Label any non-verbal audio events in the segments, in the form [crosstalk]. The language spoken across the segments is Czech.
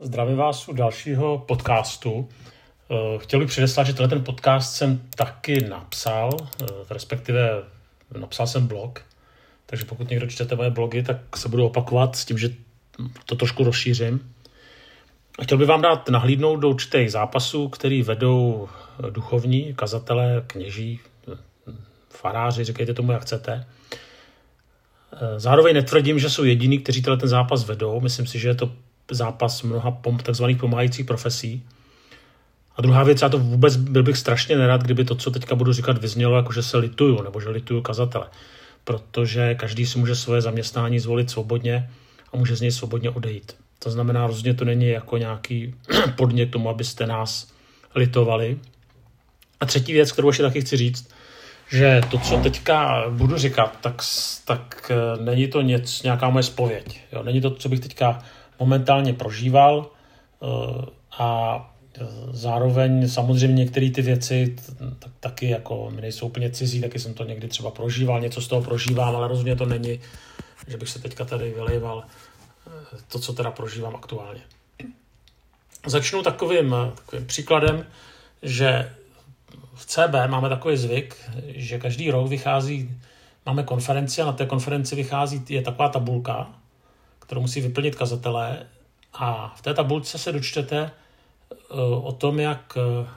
Zdravím vás u dalšího podcastu. Eh, chtěl bych předeslat, že tenhle ten podcast jsem taky napsal, eh, respektive napsal jsem blog, takže pokud někdo čtete moje blogy, tak se budu opakovat s tím, že to trošku rozšířím. A chtěl bych vám dát nahlídnout do určitých zápasů, který vedou duchovní, kazatelé, kněží, faráři, říkejte tomu, jak chcete. Eh, zároveň netvrdím, že jsou jediní, kteří ten zápas vedou. Myslím si, že je to zápas mnoha takzvaných pomáhajících profesí. A druhá věc, já to vůbec byl bych strašně nerad, kdyby to, co teďka budu říkat, vyznělo jako, že se lituju, nebo že lituju kazatele. Protože každý si může svoje zaměstnání zvolit svobodně a může z něj svobodně odejít. To znamená, rozhodně to není jako nějaký [clears throat] podnět tomu, abyste nás litovali. A třetí věc, kterou ještě taky chci říct, že to, co teďka budu říkat, tak, tak eh, není to nic, nějaká moje spověď. Jo? Není to, co bych teďka momentálně prožíval eh, a eh, zároveň samozřejmě některé ty věci tak, taky jako mi nejsou úplně cizí, taky jsem to někdy třeba prožíval, něco z toho prožívám, ale rozhodně to není, že bych se teďka tady vylejval to, co teda prožívám aktuálně. Začnu takovým, takovým příkladem, že v CB máme takový zvyk, že každý rok vychází, máme konferenci a na té konferenci vychází, je taková tabulka, kterou musí vyplnit kazatelé a v té tabulce se dočtete eh, o tom, jak eh,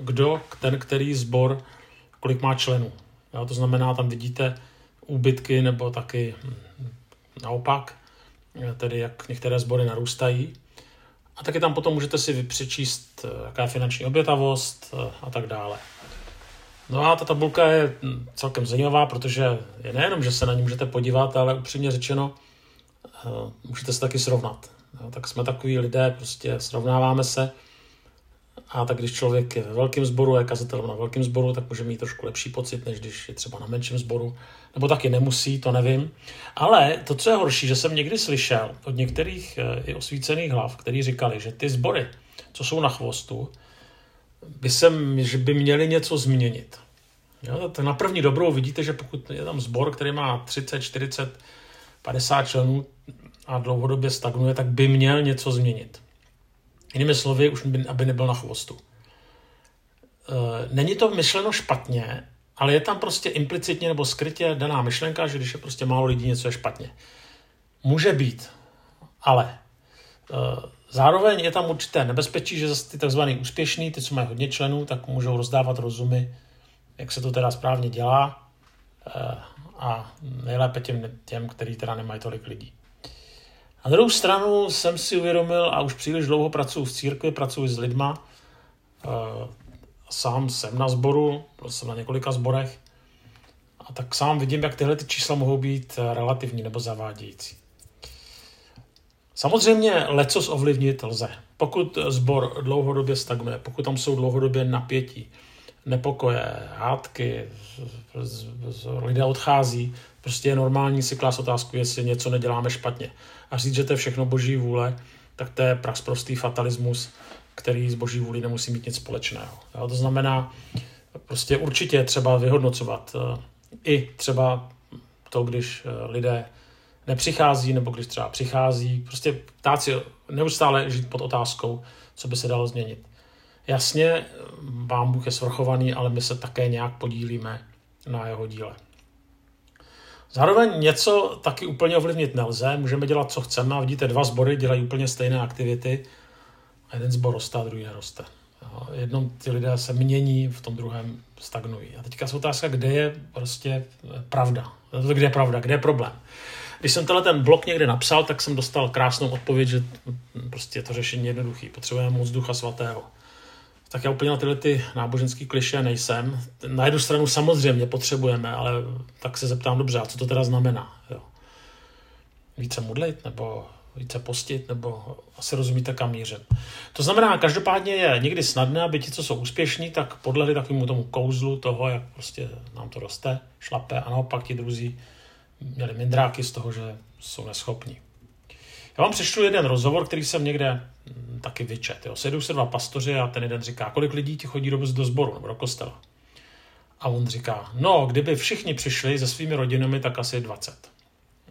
kdo, ten, který sbor, kolik má členů. Jo, to znamená, tam vidíte úbytky nebo taky hm, naopak, eh, tedy jak některé sbory narůstají. A taky tam potom můžete si přečíst, jaká je finanční obětavost a tak dále. No a ta tabulka je hm, celkem zajímavá, protože je nejenom, že se na ní můžete podívat, ale upřímně řečeno, můžete se taky srovnat. Tak jsme takový lidé, prostě srovnáváme se. A tak když člověk je ve velkém sboru, je kazatel na velkém sboru, tak může mít trošku lepší pocit, než když je třeba na menším sboru. Nebo taky nemusí, to nevím. Ale to, co je horší, že jsem někdy slyšel od některých uh, i osvícených hlav, kteří říkali, že ty sbory, co jsou na chvostu, by, se, že by měli něco změnit. Jo, to na první dobrou vidíte, že pokud je tam sbor, který má 30, 40, 50 členů a dlouhodobě stagnuje, tak by měl něco změnit. Jinými slovy, už by, aby nebyl na chvostu. E, není to myšleno špatně, ale je tam prostě implicitně nebo skrytě daná myšlenka, že když je prostě málo lidí, něco je špatně. Může být, ale e, Zároveň je tam určité nebezpečí, že zase ty tzv. úspěšní, ty, co mají hodně členů, tak můžou rozdávat rozumy, jak se to teda správně dělá eh, a nejlépe těm, těm který teda nemají tolik lidí. Na druhou stranu jsem si uvědomil, a už příliš dlouho pracuji v církvi, pracuji s lidma, eh, sám jsem na sboru, jsem na několika sborech, a tak sám vidím, jak tyhle ty čísla mohou být relativní nebo zavádějící. Samozřejmě lecos ovlivnit lze. Pokud sbor dlouhodobě stagnuje, pokud tam jsou dlouhodobě napětí, nepokoje, hádky, lidé odchází, prostě je normální si klást otázku, jestli něco neděláme špatně. A říct, že to je všechno boží vůle, tak to je prostý fatalismus, který z boží vůli nemusí mít nic společného. Jo? To znamená, prostě určitě třeba vyhodnocovat eh, i třeba to, když eh, lidé nepřichází, nebo když třeba přichází, prostě ptát si neustále žít pod otázkou, co by se dalo změnit. Jasně, vám Bůh je svrchovaný, ale my se také nějak podílíme na jeho díle. Zároveň něco taky úplně ovlivnit nelze, můžeme dělat, co chceme. A vidíte, dva sbory dělají úplně stejné aktivity a jeden sbor roste a druhý neroste. Jednom ty lidé se mění, v tom druhém stagnují. A teďka je otázka, kde je prostě pravda. Kde je pravda, kde je problém. Když jsem tenhle ten blok někde napsal, tak jsem dostal krásnou odpověď, že prostě je to řešení jednoduchý. Potřebujeme moc ducha svatého. Tak já úplně na tyhle ty náboženské kliše nejsem. Na jednu stranu samozřejmě potřebujeme, ale tak se zeptám dobře, a co to teda znamená? Jo. Více modlit, nebo více postit, nebo asi rozumíte, kam mířím. To znamená, každopádně je někdy snadné, aby ti, co jsou úspěšní, tak podlehli takovému tomu kouzlu toho, jak prostě nám to roste, šlape, a naopak ti druzí měli mindráky z toho, že jsou neschopní. Já vám přečtu jeden rozhovor, který jsem někde mm, taky vyčet. Jo. Sedou se dva pastoři a ten jeden říká, kolik lidí ti chodí do, do sboru nebo do kostela. A on říká, no, kdyby všichni přišli se svými rodinami, tak asi 20.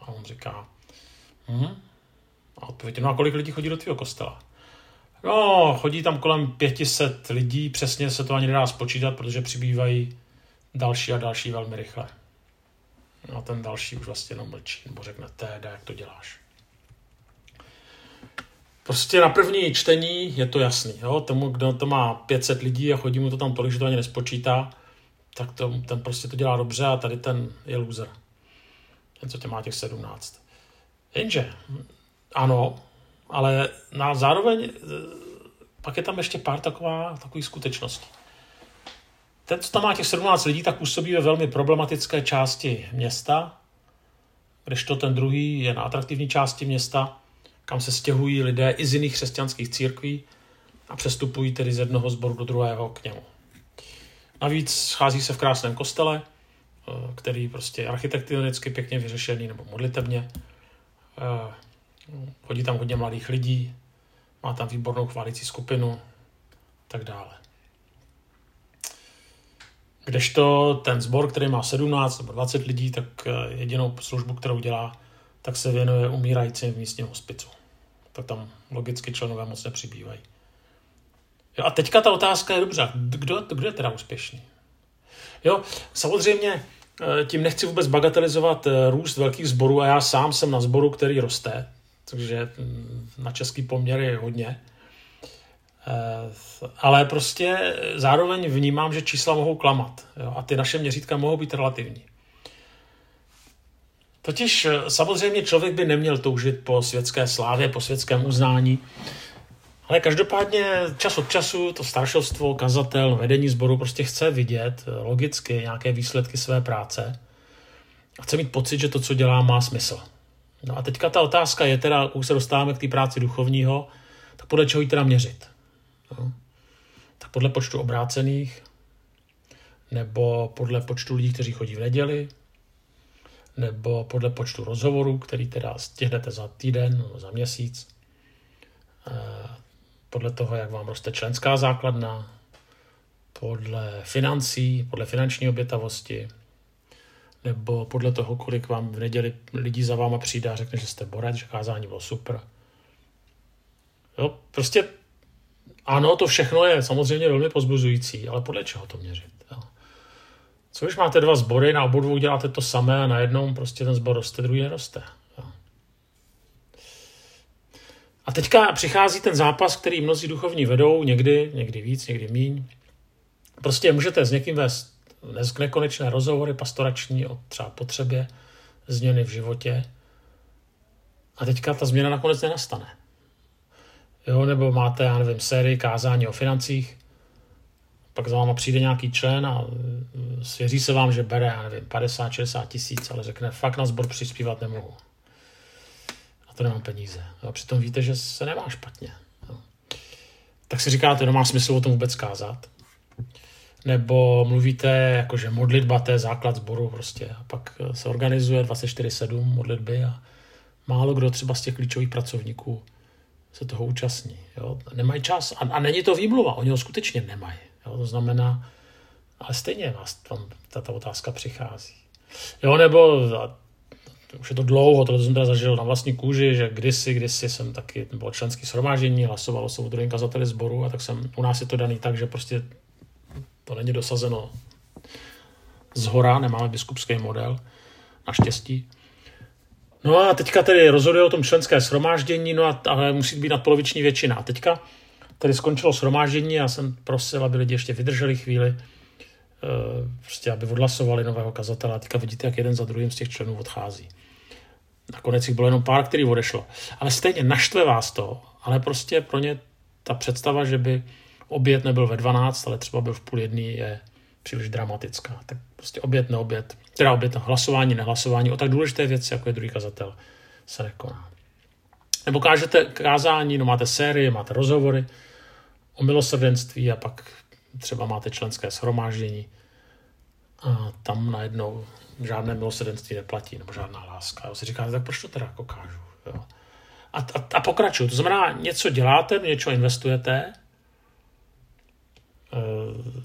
A on říká, hm? A odpověď, no a kolik lidí chodí do tvého kostela? No, chodí tam kolem 500 lidí, přesně se to ani nedá spočítat, protože přibývají další a další velmi rychle. A ten další už vlastně jenom mlčí, nebo řekne, teda, jak to děláš. Prostě na první čtení je to jasný. Jo? Tomu, kdo to má 500 lidí a chodí mu to tam tolik, že to ani nespočítá, tak to, ten prostě to dělá dobře a tady ten je loser. Ten, co tě má těch 17. Jenže, ano, ale na zároveň eh, pak je tam ještě pár taková, takových skutečností. Ten, co tam má těch 17 lidí, tak působí ve velmi problematické části města, kdežto ten druhý je na atraktivní části města, kam se stěhují lidé i z jiných křesťanských církví a přestupují tedy z jednoho sboru do druhého k němu. Navíc schází se v krásném kostele, eh, který prostě je architektonicky pěkně vyřešený nebo modlitebně. Eh, chodí tam hodně mladých lidí, má tam výbornou chválící skupinu, tak dále. Kdežto ten sbor, který má 17 nebo 20 lidí, tak eh, jedinou službu, kterou dělá, tak se věnuje umírajícím v místním hospicu. Tak tam logicky členové moc nepřibývají. Jo, a teďka ta otázka je dobře, kdo, kdo je teda úspěšný? Jo, samozřejmě eh, tím nechci vůbec bagatelizovat eh, růst velkých sborů a já sám jsem na sboru, který roste, takže mm, na český poměr je hodně. Eh, ale prostě zároveň vnímám, že čísla mohou klamat jo, a ty naše měřítka mohou být relativní. Totiž samozřejmě člověk by neměl toužit po světské slávě, po světském uznání, ale každopádně čas od času to staršovstvo, kazatel, vedení sboru prostě chce vidět eh, logicky nějaké výsledky své práce a chce mít pocit, že to, co dělá, má smysl. No a teďka ta otázka je teda, už se dostáváme k té práci duchovního, tak podle čeho ji teda měřit? No. Tak podle počtu obrácených, nebo podle počtu lidí, kteří chodí v neděli, nebo podle počtu rozhovorů, který teda stihnete za týden nebo za měsíc, eh, podle toho, jak vám roste členská základna, podle financí, podle finanční obětavosti, nebo podle toho, kolik vám v neděli lidí za váma přijde a řekne, že jste borec, že kázání bylo super. Jo, prostě ano, to všechno je samozřejmě velmi pozbuzující, ale podle čeho to měřit? Jo? Co když máte dva sbory, na obou dvou děláte to samé a najednou prostě ten sbor roste, druhý neroste. A teďka přichází ten zápas, který mnozí duchovní vedou, někdy, někdy víc, někdy míň. Prostě můžete s někým vést nekonečné rozhovory pastorační o třeba potřebě změny v životě. A teďka ta změna nakonec nenastane. Jo, nebo máte, já nevím, sérii kázání o financích, pak za váma přijde nějaký člen a e, svěří se vám, že bere, já nevím, 50-60 tisíc, ale řekne, fakt na zbor přispívat nemohu to nemám peníze. A přitom víte, že se nemá špatně. Jo. Tak si říkáte, no má smysl o tom vůbec kázat. Nebo mluvíte, jako že modlitba to je základ sboru prostě. A pak se organizuje 24-7 modlitby a málo kdo třeba z těch klíčových pracovníků se toho účastní. Jo. Nemají čas. A, a není to výmluva, oni ho skutečně nemají. Jo. To znamená, ale stejně vás tam tato otázka přichází. Jo, nebo už je to dlouho, to jsem teda zažil na vlastní kůži, že kdysi, kdysi jsem taky, bylo členský shromáždění, hlasovalo se o druhém kazateli sboru a tak jsem, u nás je to daný tak, že prostě to není dosazeno z hora, nemáme biskupský model, naštěstí. No a teďka tedy rozhoduje o tom členské shromáždění, no a, ale musí být nadpoloviční většina. A teďka tedy skončilo shromáždění, já jsem prosil, aby lidi ještě vydrželi chvíli, Eh, prostě aby odhlasovali nového kazatele. A teďka vidíte, jak jeden za druhým z těch členů odchází. Nakonec jich bylo jenom pár, který odešlo. Ale stejně naštve vás to, ale prostě pro ně ta představa, že by oběd nebyl ve 12, ale třeba byl v půl jedný, je příliš dramatická. Tak prostě oběd, neoběd, teda oběd, hlasování, nehlasování o tak důležité věci, jako je druhý kazatel, se nekoná. Nebo kážete kázání, no máte série, máte rozhovory o milosrdenství a pak třeba máte členské shromáždění a tam najednou žádné milosrdenství neplatí, nebo žádná láska. A si říkáte, tak proč to teda jako kážu? Jo? A, a, a pokračuju. To znamená, něco děláte, něco investujete eh,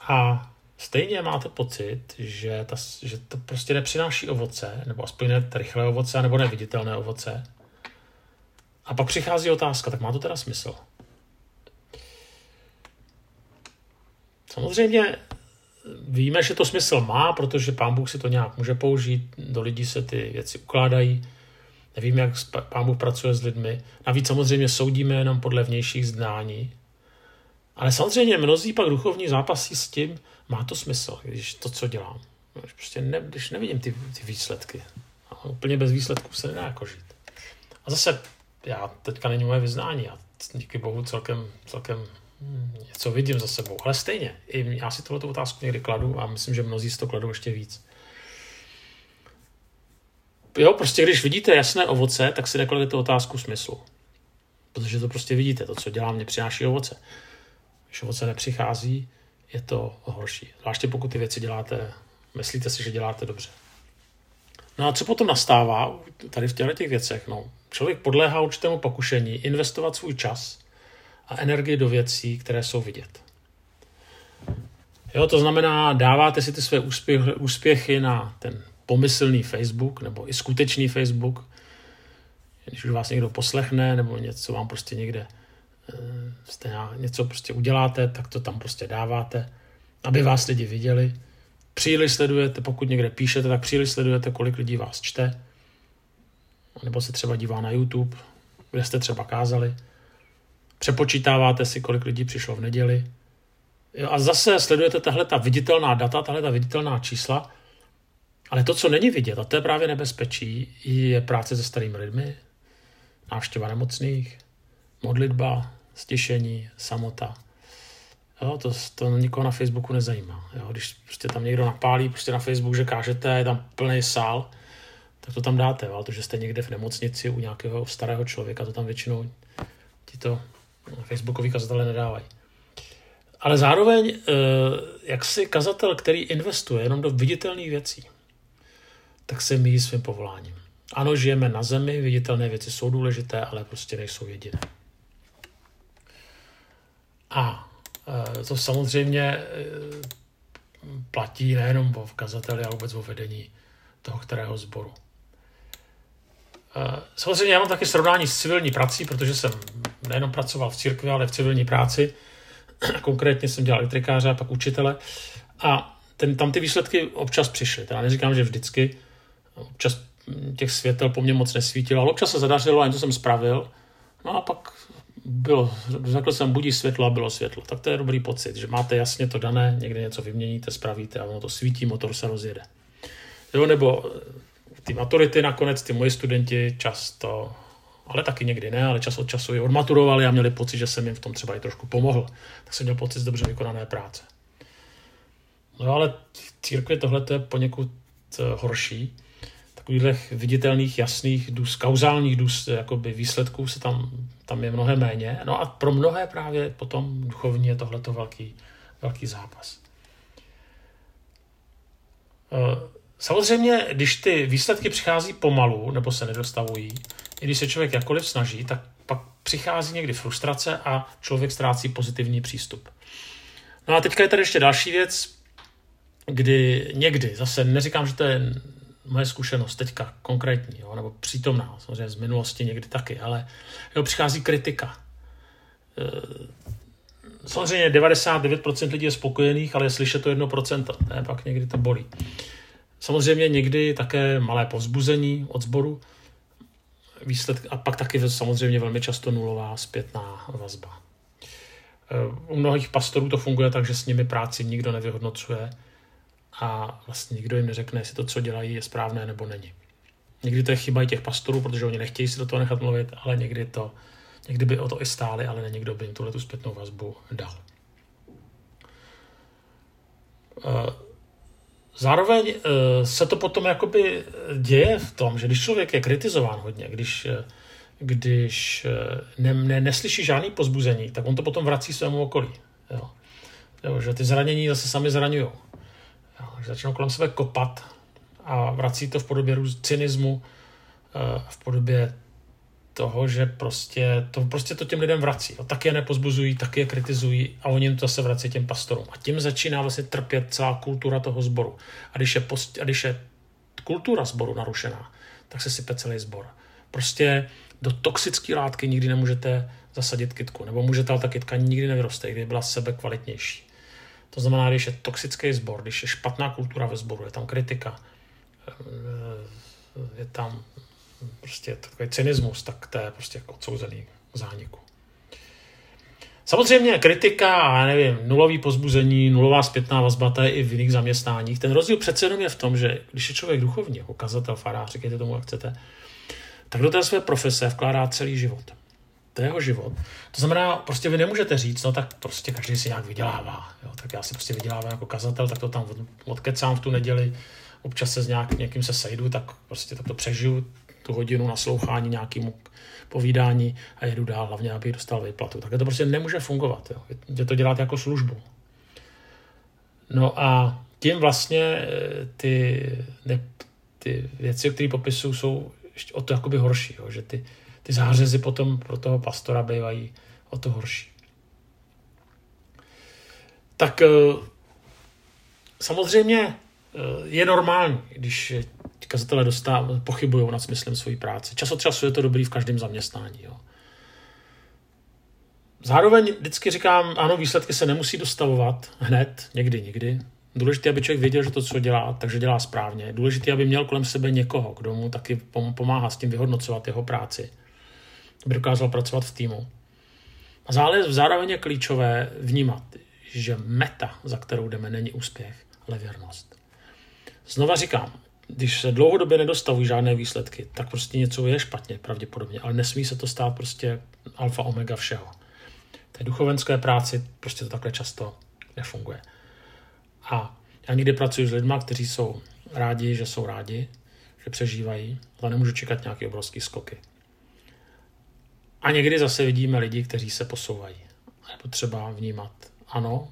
a stejně máte pocit, že, ta, že to prostě nepřináší ovoce, nebo aspoň ne rychlé ovoce, nebo neviditelné ovoce. A pak přichází otázka, tak má to teda smysl? Samozřejmě víme, že to smysl má, protože pán Bůh si to nějak může použít, do lidí se ty věci ukládají, nevím, jak pán Bůh pracuje s lidmi. Navíc samozřejmě soudíme jenom podle vnějších zdání, ale samozřejmě mnozí pak duchovní zápasí s tím, má to smysl, když to, co dělám. Prostě ne, když nevidím ty, ty výsledky. A úplně bez výsledků se nedá jako žít. A zase, já teďka není moje vyznání, já díky bohu celkem, celkem něco vidím za sebou. Ale stejně, i já si tohle otázku někdy kladu a myslím, že mnozí si to kladou ještě víc. Jo, prostě když vidíte jasné ovoce, tak si nekladete otázku smyslu. Protože to prostě vidíte, to, co dělám, mě přináší ovoce. Když ovoce nepřichází, je to horší. Zvláště pokud ty věci děláte, myslíte si, že děláte dobře. No a co potom nastává tady v těchto těch věcech? No, člověk podléhá určitému pokušení investovat svůj čas a energii do věcí, které jsou vidět. Jo, to znamená, dáváte si ty své úspěch, úspěchy na ten pomyslný Facebook nebo i skutečný Facebook, když už vás někdo poslechne nebo něco vám prostě někde eh, jste něco prostě uděláte, tak to tam prostě dáváte, aby vás lidi viděli. Příliš sledujete, pokud někde píšete, tak příliš sledujete, kolik lidí vás čte, nebo se třeba dívá na YouTube, kde jste třeba kázali. Přepočítáváte si, kolik lidí přišlo v neděli. A zase sledujete tahle ta viditelná data, tahle ta viditelná čísla, ale to, co není vidět, a to je právě nebezpečí, je práce se starými lidmi, návštěva nemocných, modlitba, stišení, samota. Jo, to, to nikoho na Facebooku nezajímá. Jo, když prostě tam někdo napálí prostě na Facebook, že kážete, je tam plný sál, tak to tam dáte, ale to, že jste někde v nemocnici u nějakého starého člověka, to tam většinou ti to Facebookoví kazatelé nedávají. Ale zároveň, eh, jak si kazatel, který investuje jenom do viditelných věcí, tak se míjí svým povoláním. Ano, žijeme na zemi, viditelné věci jsou důležité, ale prostě nejsou jediné. A to samozřejmě eh, platí nejenom v kazateli, ale vůbec o vedení toho kterého sboru. Eh, samozřejmě já mám taky srovnání s civilní prací, protože jsem nejenom pracoval v církvi, ale v civilní práci. [clears throat] Konkrétně jsem dělal elektrikáře a pak učitele. A ten, tam ty výsledky občas přišly. Teda neříkám, že vždycky. Občas těch světel po mně moc nesvítilo, ale občas se zadařilo a něco jsem spravil. No a pak bylo, řekl jsem, budí světlo a bylo světlo. Tak to je dobrý pocit, že máte jasně to dané, někde něco vyměníte, spravíte a ono to svítí, motor se rozjede. Jo, nebo ty maturity nakonec, ty moji studenti často, ale taky někdy ne, ale čas od času je odmaturovali a měli pocit, že jsem jim v tom třeba i trošku pomohl. Tak jsem měl pocit z dobře vykonané práce. No ale v církvi tohle je poněkud eh, horší. Takových viditelných, jasných, dus, kauzálních dus, jakoby výsledků se tam, tam je mnohem méně. No a pro mnohé právě potom duchovní je tohleto velký, velký zápas. Uh, Samozřejmě, když ty výsledky přichází pomalu nebo se nedostavují, i když se člověk jakkoliv snaží, tak pak přichází někdy frustrace a člověk ztrácí pozitivní přístup. No a teďka je tady ještě další věc, kdy někdy, zase neříkám, že to je moje zkušenost teďka konkrétní, jo, nebo přítomná, samozřejmě z minulosti někdy taky, ale jo, přichází kritika. E, samozřejmě 99% lidí je spokojených, ale je slyšet to 1%, ne, pak někdy to bolí. Samozřejmě někdy také malé povzbuzení od sboru, výsledky, a pak taky samozřejmě velmi často nulová zpětná vazba. Eh, u mnohých pastorů to funguje tak, že s nimi práci nikdo nevyhodnocuje a vlastně nikdo jim neřekne, jestli to, co dělají, je správné nebo není. Někdy to je chyba i těch pastorů, protože oni nechtějí si do toho nechat mluvit, ale někdy, to, někdy by o to i stáli, ale někdo by jim tuhle tu zpětnou vazbu dal. Eh, Zároveň eh, se to potom jakoby děje v tom, že když člověk je kritizován hodně, když, eh, když ne, ne, neslyší žádný pozbuzení, tak on to potom vrací svému okolí. Jo. Jo, že ty zranění zase sami zraňují. Že začnou kolem sebe kopat a vrací to v podobě růz, cynismu, v podobě toho, že prostě to, prostě to těm lidem vrací. No, tak je nepozbuzují, tak je kritizují a oni to zase vrací těm pastorům. A tím začíná vlastně trpět celá kultura toho sboru. A když je, post, a když je kultura sboru narušená, tak se sype celý sbor. Prostě Do toxické látky nikdy nemůžete zasadit kytku, nebo můžete, ale ta kytka nikdy nevyroste, kdyby byla sebe kvalitnější. To znamená, když je toxický sbor, když je špatná kultura ve sboru, je tam kritika, eh, je tam prostě takový cynismus, tak to je prostě jako odsouzený k zániku. Samozřejmě kritika a nevím, nulový pozbuzení, nulová zpětná vazba, to je i v jiných zaměstnáních. Ten rozdíl přece jenom je v tom, že když je člověk duchovní, jako kazatel, farář, říkejte tomu, jak chcete, tak do té své profese vkládá celý život. To je jeho život. To znamená, prostě vy nemůžete říct, no tak prostě každý si nějak vydělává. Jo? Tak já si prostě vydělávám jako kazatel, tak to tam odkecám v tu neděli, občas se s nějak, někým se sejdu, tak prostě tak to přežiju, tu hodinu naslouchání nějakému povídání a jedu dál, hlavně aby dostal výplatu. Tak to prostě nemůže fungovat. Jo. Vy to děláte jako službu. No a tím vlastně eh, ty, ne, ty věci, které popisují, jsou ještě o to jakoby horší, jo, že ty, ty zářezy potom pro toho pastora bývají o to horší. Tak eh, samozřejmě eh, je normální, když kazatelé pochybují nad smyslem své práce. Čas od času je to dobrý v každém zaměstnání. Jo. Zároveň vždycky říkám, ano, výsledky se nemusí dostavovat hned, někdy, někdy. Důležité, aby člověk věděl, že to, co dělá, takže dělá správně. Důležité, aby měl kolem sebe někoho, kdo mu taky pomáhá s tím vyhodnocovat jeho práci. Aby dokázal pracovat v týmu. A zároveň je klíčové vnímat, že meta, za kterou jdeme, není úspěch, ale věrnost. Znova říkám, když se dlouhodobě nedostavují žádné výsledky, tak prostě něco je špatně pravděpodobně, ale nesmí se to stát prostě alfa omega všeho. Té duchovenské práci prostě to takhle často nefunguje. A já někdy pracuji s lidmi, kteří jsou rádi, že jsou rádi, že přežívají, ale nemůžu čekat nějaké obrovské skoky. A někdy zase vidíme lidi, kteří se posouvají. A je potřeba vnímat, ano,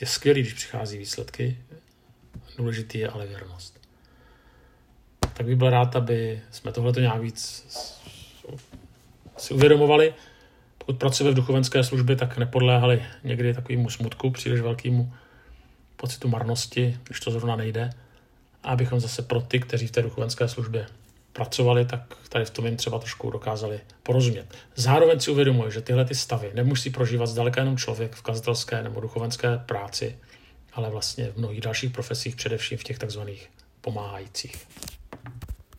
je skvělý, když přichází výsledky, důležitý je ale věrnost tak bych byl rád, aby jsme tohle nějak víc si uvědomovali. Pokud pracujeme v duchovenské službě, tak nepodléhali někdy takovému smutku, příliš velkému pocitu marnosti, když to zrovna nejde. A abychom zase pro ty, kteří v té duchovenské službě pracovali, tak tady v tom jim třeba trošku dokázali porozumět. Zároveň si uvědomuji, že tyhle ty stavy nemusí prožívat zdaleka jenom člověk v kazatelské nebo duchovenské práci, ale vlastně v mnohých dalších profesích, především v těch takzvaných pomáhajících.